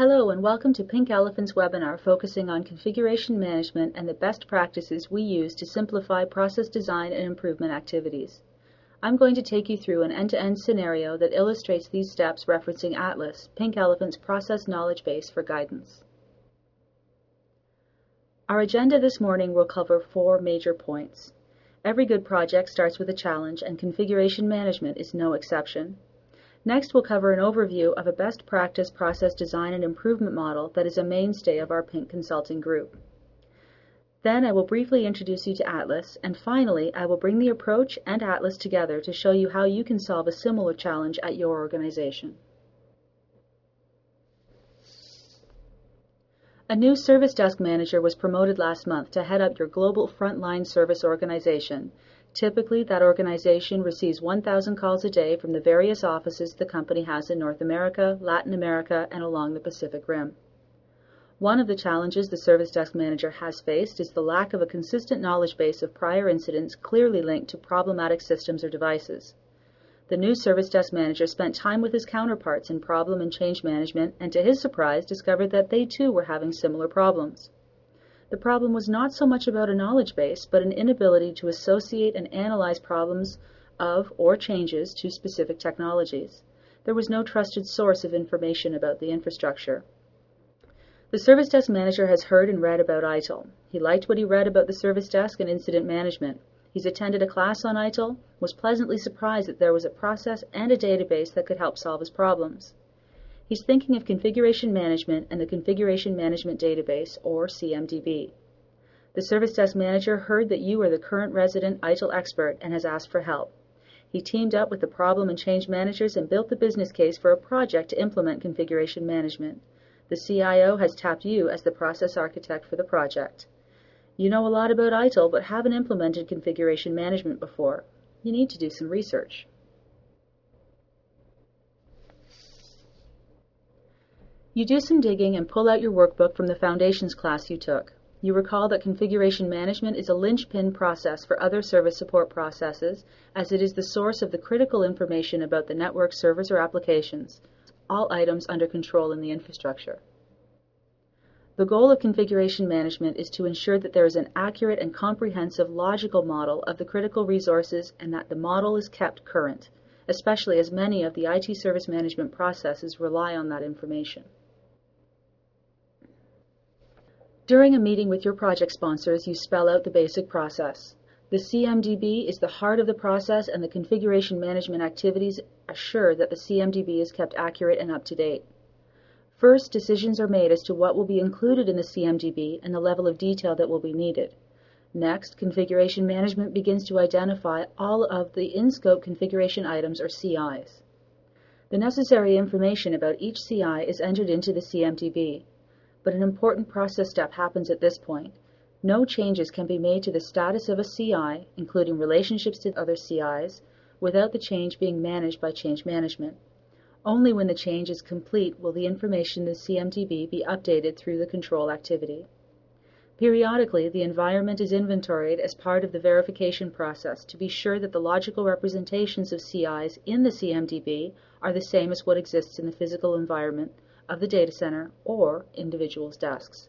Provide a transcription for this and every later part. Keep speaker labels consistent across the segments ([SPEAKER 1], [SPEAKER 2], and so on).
[SPEAKER 1] Hello and welcome to Pink Elephant's webinar focusing on configuration management and the best practices we use to simplify process design and improvement activities. I'm going to take you through an end-to-end scenario that illustrates these steps referencing Atlas, Pink Elephant's process knowledge base for guidance. Our agenda this morning will cover four major points. Every good project starts with a challenge and configuration management is no exception. Next, we'll cover an overview of a best practice process design and improvement model that is a mainstay of our Pink Consulting Group. Then I will briefly introduce you to Atlas, and finally, I will bring the approach and Atlas together to show you how you can solve a similar challenge at your organization. A new service desk manager was promoted last month to head up your global frontline service organization. Typically, that organization receives 1,000 calls a day from the various offices the company has in North America, Latin America, and along the Pacific Rim. One of the challenges the service desk manager has faced is the lack of a consistent knowledge base of prior incidents clearly linked to problematic systems or devices. The new service desk manager spent time with his counterparts in problem and change management and, to his surprise, discovered that they too were having similar problems. The problem was not so much about a knowledge base, but an inability to associate and analyze problems of or changes to specific technologies. There was no trusted source of information about the infrastructure. The service desk manager has heard and read about ITIL. He liked what he read about the service desk and incident management. He's attended a class on ITIL, was pleasantly surprised that there was a process and a database that could help solve his problems. He's thinking of configuration management and the Configuration Management Database, or CMDB. The Service Desk Manager heard that you are the current resident ITIL expert and has asked for help. He teamed up with the problem and change managers and built the business case for a project to implement configuration management. The CIO has tapped you as the process architect for the project. You know a lot about ITIL but haven't implemented configuration management before. You need to do some research. You do some digging and pull out your workbook from the Foundations class you took. You recall that configuration management is a linchpin process for other service support processes, as it is the source of the critical information about the network servers or applications, all items under control in the infrastructure. The goal of configuration management is to ensure that there is an accurate and comprehensive logical model of the critical resources and that the model is kept current, especially as many of the IT service management processes rely on that information. During a meeting with your project sponsors, you spell out the basic process. The CMDB is the heart of the process, and the configuration management activities assure that the CMDB is kept accurate and up to date. First, decisions are made as to what will be included in the CMDB and the level of detail that will be needed. Next, configuration management begins to identify all of the in-scope configuration items or CIs. The necessary information about each CI is entered into the CMDB, but an important process step happens at this point. No changes can be made to the status of a CI, including relationships to other CIs, without the change being managed by change management. Only when the change is complete will the information in the CMDB be updated through the control activity. Periodically, the environment is inventoried as part of the verification process to be sure that the logical representations of CIs in the CMDB are the same as what exists in the physical environment of the data center or individuals' desks.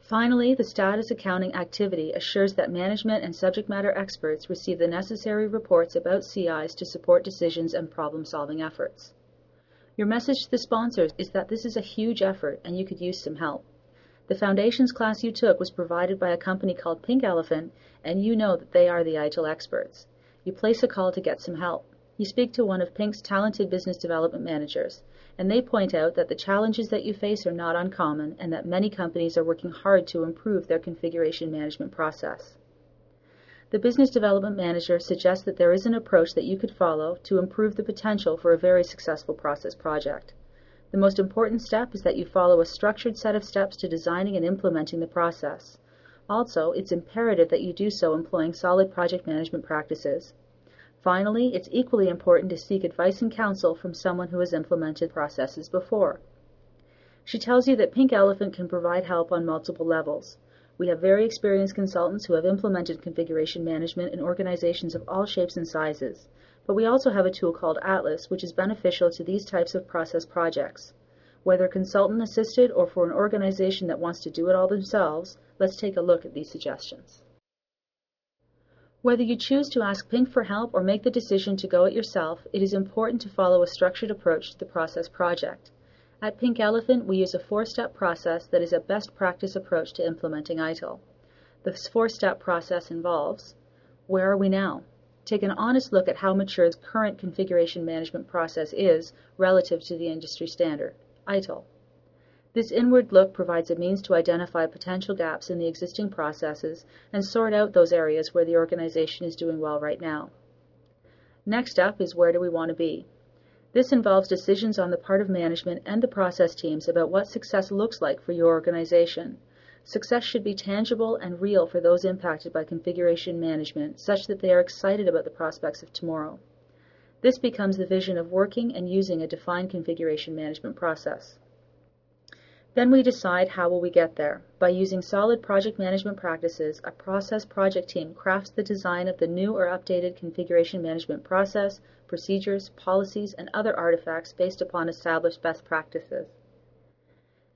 [SPEAKER 1] Finally, the status accounting activity assures that management and subject matter experts receive the necessary reports about CIs to support decisions and problem solving efforts. Your message to the sponsors is that this is a huge effort and you could use some help. The foundations class you took was provided by a company called Pink Elephant, and you know that they are the ITIL experts. You place a call to get some help. You speak to one of Pink's talented business development managers, and they point out that the challenges that you face are not uncommon and that many companies are working hard to improve their configuration management process. The business development manager suggests that there is an approach that you could follow to improve the potential for a very successful process project. The most important step is that you follow a structured set of steps to designing and implementing the process. Also, it's imperative that you do so employing solid project management practices. Finally, it's equally important to seek advice and counsel from someone who has implemented processes before. She tells you that Pink Elephant can provide help on multiple levels. We have very experienced consultants who have implemented configuration management in organizations of all shapes and sizes. But we also have a tool called Atlas, which is beneficial to these types of process projects. Whether consultant assisted or for an organization that wants to do it all themselves, let's take a look at these suggestions. Whether you choose to ask Pink for help or make the decision to go it yourself, it is important to follow a structured approach to the process project. At Pink Elephant, we use a four-step process that is a best practice approach to implementing ITIL. This four-step process involves where are we now? Take an honest look at how mature the current configuration management process is relative to the industry standard, ITIL. This inward look provides a means to identify potential gaps in the existing processes and sort out those areas where the organization is doing well right now. Next up is where do we want to be? This involves decisions on the part of management and the process teams about what success looks like for your organization. Success should be tangible and real for those impacted by configuration management, such that they are excited about the prospects of tomorrow. This becomes the vision of working and using a defined configuration management process. Then we decide how will we get there. By using solid project management practices, a process project team crafts the design of the new or updated configuration management process, procedures, policies, and other artifacts based upon established best practices.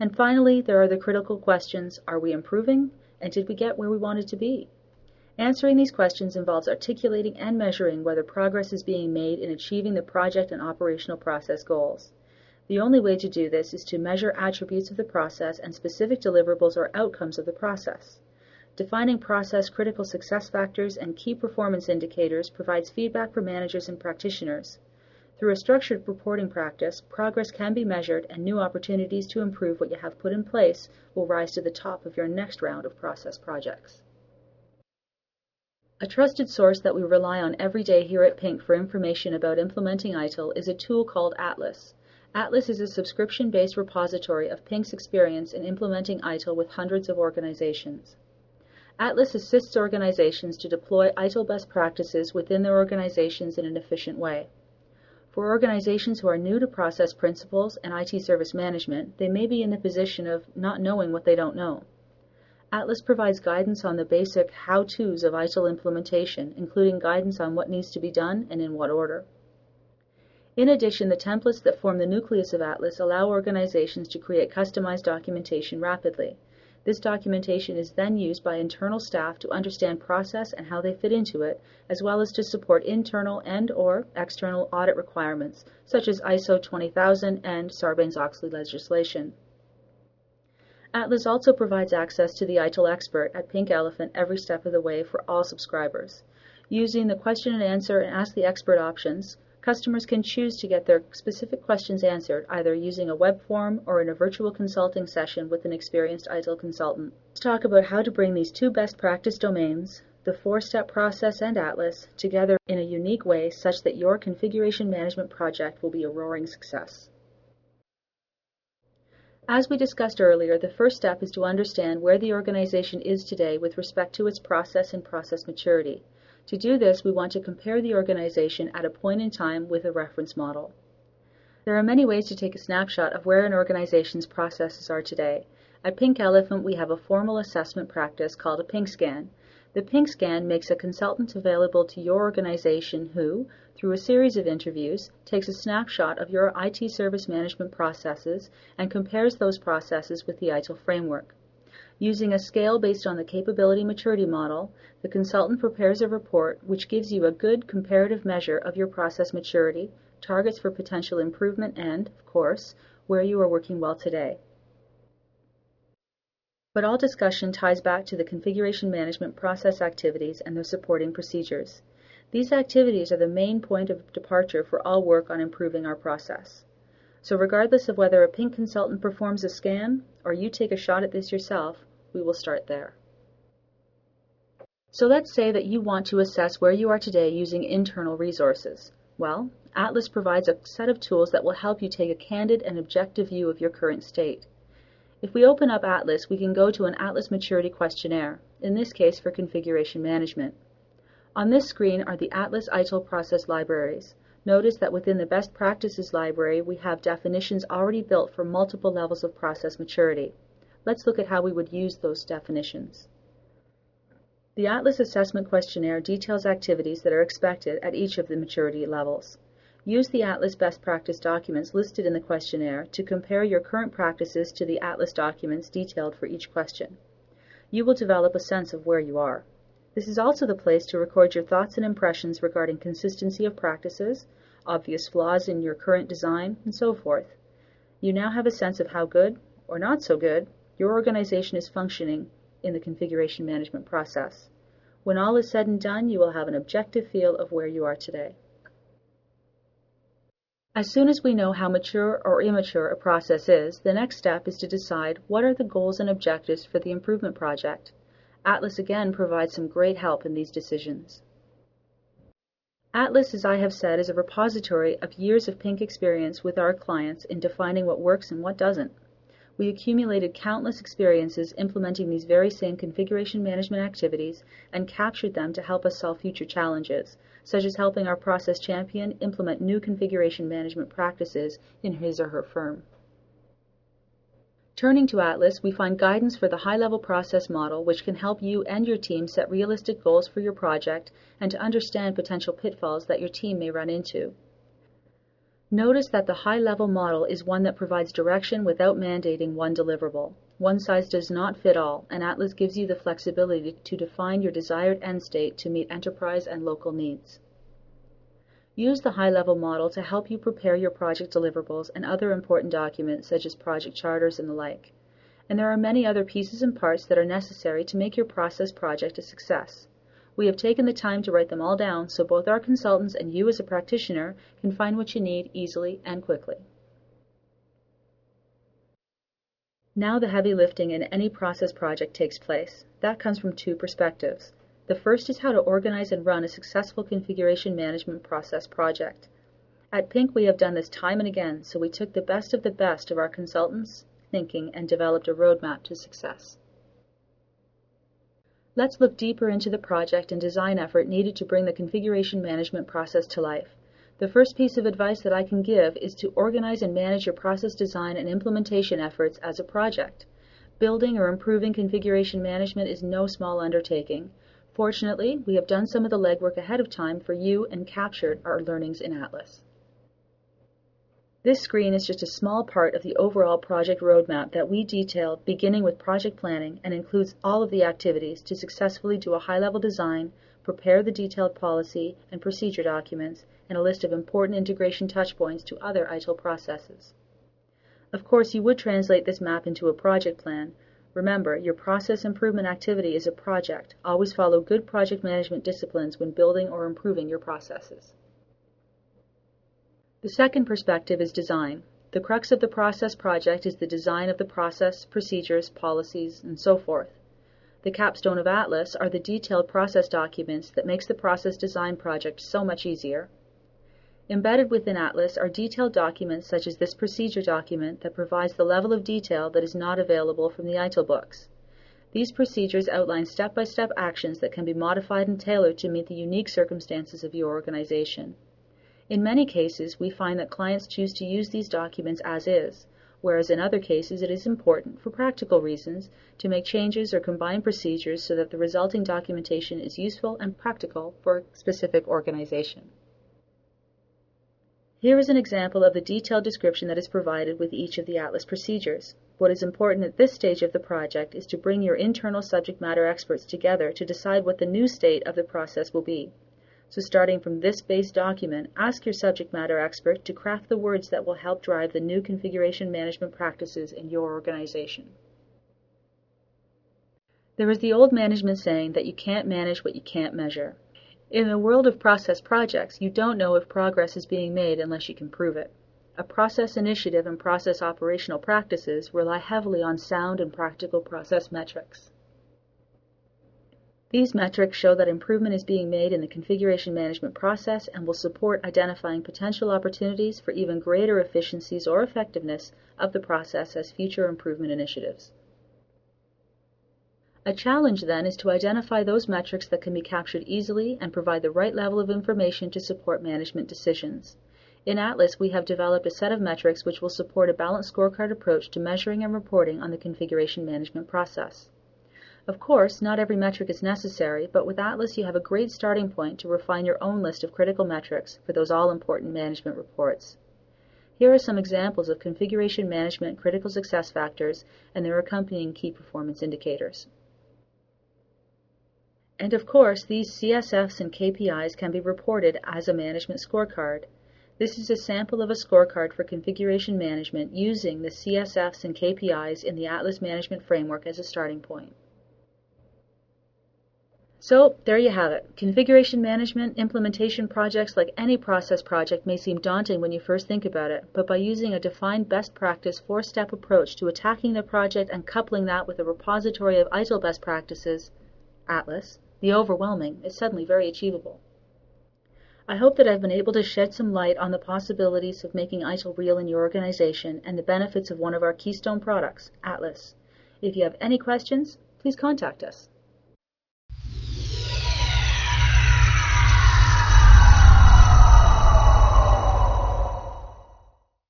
[SPEAKER 1] And finally, there are the critical questions, are we improving? And did we get where we wanted to be? Answering these questions involves articulating and measuring whether progress is being made in achieving the project and operational process goals. The only way to do this is to measure attributes of the process and specific deliverables or outcomes of the process. Defining process critical success factors and key performance indicators provides feedback for managers and practitioners. Through a structured reporting practice, progress can be measured and new opportunities to improve what you have put in place will rise to the top of your next round of process projects. A trusted source that we rely on every day here at Pink for information about implementing ITIL is a tool called Atlas. Atlas is a subscription-based repository of Pink's experience in implementing ITIL with hundreds of organizations. Atlas assists organizations to deploy ITIL best practices within their organizations in an efficient way. For organizations who are new to process principles and IT service management, they may be in the position of not knowing what they don't know. Atlas provides guidance on the basic how-tos of ITIL implementation, including guidance on what needs to be done and in what order. In addition, the templates that form the nucleus of Atlas allow organizations to create customized documentation rapidly. This documentation is then used by internal staff to understand process and how they fit into it, as well as to support internal and or external audit requirements, such as ISO 20000 and Sarbanes-Oxley legislation. Atlas also provides access to the ITIL expert at Pink Elephant every step of the way for all subscribers. Using the question and answer and ask the expert options, Customers can choose to get their specific questions answered either using a web form or in a virtual consulting session with an experienced ITIL consultant. Let's talk about how to bring these two best practice domains, the four-step process and Atlas, together in a unique way such that your configuration management project will be a roaring success. As we discussed earlier, the first step is to understand where the organization is today with respect to its process and process maturity. To do this, we want to compare the organization at a point in time with a reference model. There are many ways to take a snapshot of where an organization's processes are today. At Pink Elephant, we have a formal assessment practice called a Pink Scan. The Pink Scan makes a consultant available to your organization who, through a series of interviews, takes a snapshot of your IT service management processes and compares those processes with the ITIL framework. Using a scale based on the capability maturity model, the consultant prepares a report which gives you a good comparative measure of your process maturity, targets for potential improvement, and, of course, where you are working well today. But all discussion ties back to the configuration management process activities and their supporting procedures. These activities are the main point of departure for all work on improving our process. So regardless of whether a pink consultant performs a scan or you take a shot at this yourself, we will start there. So let's say that you want to assess where you are today using internal resources. Well, Atlas provides a set of tools that will help you take a candid and objective view of your current state. If we open up Atlas, we can go to an Atlas Maturity Questionnaire, in this case for configuration management. On this screen are the Atlas ITIL process libraries. Notice that within the Best Practices library, we have definitions already built for multiple levels of process maturity. Let's look at how we would use those definitions. The Atlas Assessment Questionnaire details activities that are expected at each of the maturity levels. Use the Atlas best practice documents listed in the questionnaire to compare your current practices to the Atlas documents detailed for each question. You will develop a sense of where you are. This is also the place to record your thoughts and impressions regarding consistency of practices, obvious flaws in your current design, and so forth. You now have a sense of how good, or not so good, your organization is functioning in the configuration management process. When all is said and done, you will have an objective feel of where you are today. As soon as we know how mature or immature a process is, the next step is to decide what are the goals and objectives for the improvement project. Atlas again provides some great help in these decisions. Atlas, as I have said, is a repository of years of Pink experience with our clients in defining what works and what doesn't. We accumulated countless experiences implementing these very same configuration management activities and captured them to help us solve future challenges, such as helping our process champion implement new configuration management practices in his or her firm. Turning to Atlas, we find guidance for the high level process model, which can help you and your team set realistic goals for your project and to understand potential pitfalls that your team may run into. Notice that the high-level model is one that provides direction without mandating one deliverable. One size does not fit all, and Atlas gives you the flexibility to define your desired end state to meet enterprise and local needs. Use the high-level model to help you prepare your project deliverables and other important documents such as project charters and the like. And there are many other pieces and parts that are necessary to make your process project a success. We have taken the time to write them all down so both our consultants and you as a practitioner can find what you need easily and quickly. Now the heavy lifting in any process project takes place. That comes from two perspectives. The first is how to organize and run a successful configuration management process project. At Pink, we have done this time and again, so we took the best of the best of our consultants' thinking and developed a roadmap to success. Let's look deeper into the project and design effort needed to bring the configuration management process to life. The first piece of advice that I can give is to organize and manage your process design and implementation efforts as a project. Building or improving configuration management is no small undertaking. Fortunately, we have done some of the legwork ahead of time for you and captured our learnings in Atlas. This screen is just a small part of the overall project roadmap that we detail beginning with project planning and includes all of the activities to successfully do a high-level design, prepare the detailed policy and procedure documents, and a list of important integration touchpoints to other ITIL processes. Of course, you would translate this map into a project plan. Remember, your process improvement activity is a project. Always follow good project management disciplines when building or improving your processes. The second perspective is design. The crux of the process project is the design of the process, procedures, policies, and so forth. The capstone of Atlas are the detailed process documents that makes the process design project so much easier. Embedded within Atlas are detailed documents such as this procedure document that provides the level of detail that is not available from the ITIL books. These procedures outline step-by-step actions that can be modified and tailored to meet the unique circumstances of your organization. In many cases, we find that clients choose to use these documents as is, whereas in other cases it is important, for practical reasons, to make changes or combine procedures so that the resulting documentation is useful and practical for a specific organization. Here is an example of the detailed description that is provided with each of the Atlas procedures. What is important at this stage of the project is to bring your internal subject matter experts together to decide what the new state of the process will be. So starting from this base document, ask your subject matter expert to craft the words that will help drive the new configuration management practices in your organization. There is the old management saying that you can't manage what you can't measure. In the world of process projects, you don't know if progress is being made unless you can prove it. A process initiative and process operational practices rely heavily on sound and practical process metrics. These metrics show that improvement is being made in the configuration management process and will support identifying potential opportunities for even greater efficiencies or effectiveness of the process as future improvement initiatives. A challenge then is to identify those metrics that can be captured easily and provide the right level of information to support management decisions. In Atlas, we have developed a set of metrics which will support a balanced scorecard approach to measuring and reporting on the configuration management process. Of course, not every metric is necessary, but with Atlas you have a great starting point to refine your own list of critical metrics for those all important management reports. Here are some examples of configuration management critical success factors and their accompanying key performance indicators. And of course, these CSFs and KPIs can be reported as a management scorecard. This is a sample of a scorecard for configuration management using the CSFs and KPIs in the Atlas Management Framework as a starting point. So, there you have it. Configuration management implementation projects, like any process project, may seem daunting when you first think about it, but by using a defined best practice four step approach to attacking the project and coupling that with a repository of ITIL best practices, Atlas, the overwhelming is suddenly very achievable. I hope that I've been able to shed some light on the possibilities of making ITIL real in your organization and the benefits of one of our keystone products, Atlas. If you have any questions, please contact us.